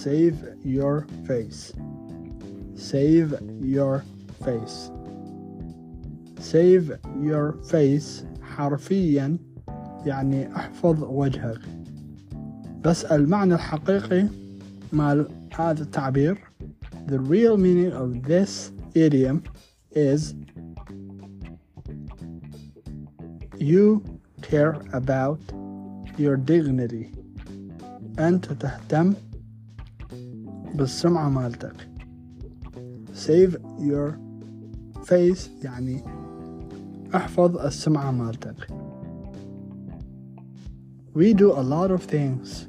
save your face save your face save your face حرفيا يعني احفظ وجهك بس المعنى الحقيقي مال هذا التعبير the real meaning of this idiom is you care about your dignity أنت تهتم بالسمعة مالتك save your face يعني احفظ السمعة مالتك we do a lot of things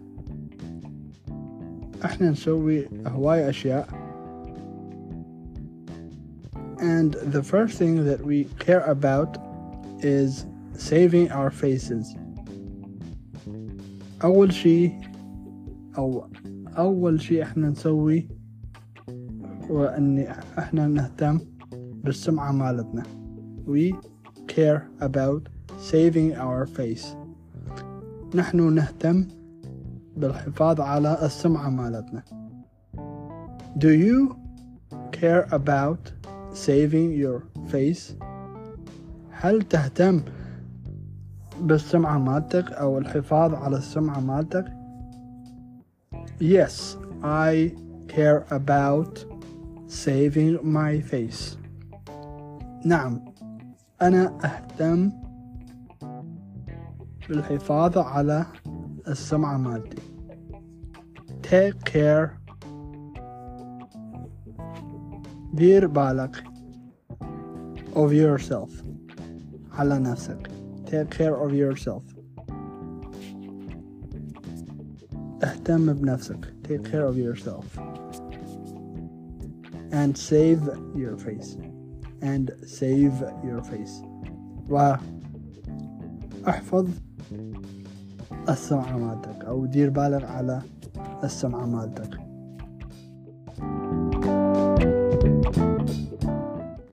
إحنا نسوي هواي اشياء and the first thing that we care about is saving our faces أول شيء أو أول شيء إحنا نسوي هو إن إحنا نهتم بالسمعة مالتنا. We care about saving our face. نحن نهتم بالحفاظ على السمعة مالتنا. Do you care about saving your face? هل تهتم بالسمعة مالتك أو الحفاظ على السمعة مالتك؟ Yes, I care about saving my face نعم أنا أهتم بالحفاظ على السمعة مالتي Take care دير بالك of yourself على نفسك take care of yourself اهتم بنفسك. Take care of yourself. And save your face. And save your face. وأحفظ السمعة مالتك. أو دير بالك على السمعة مالتك.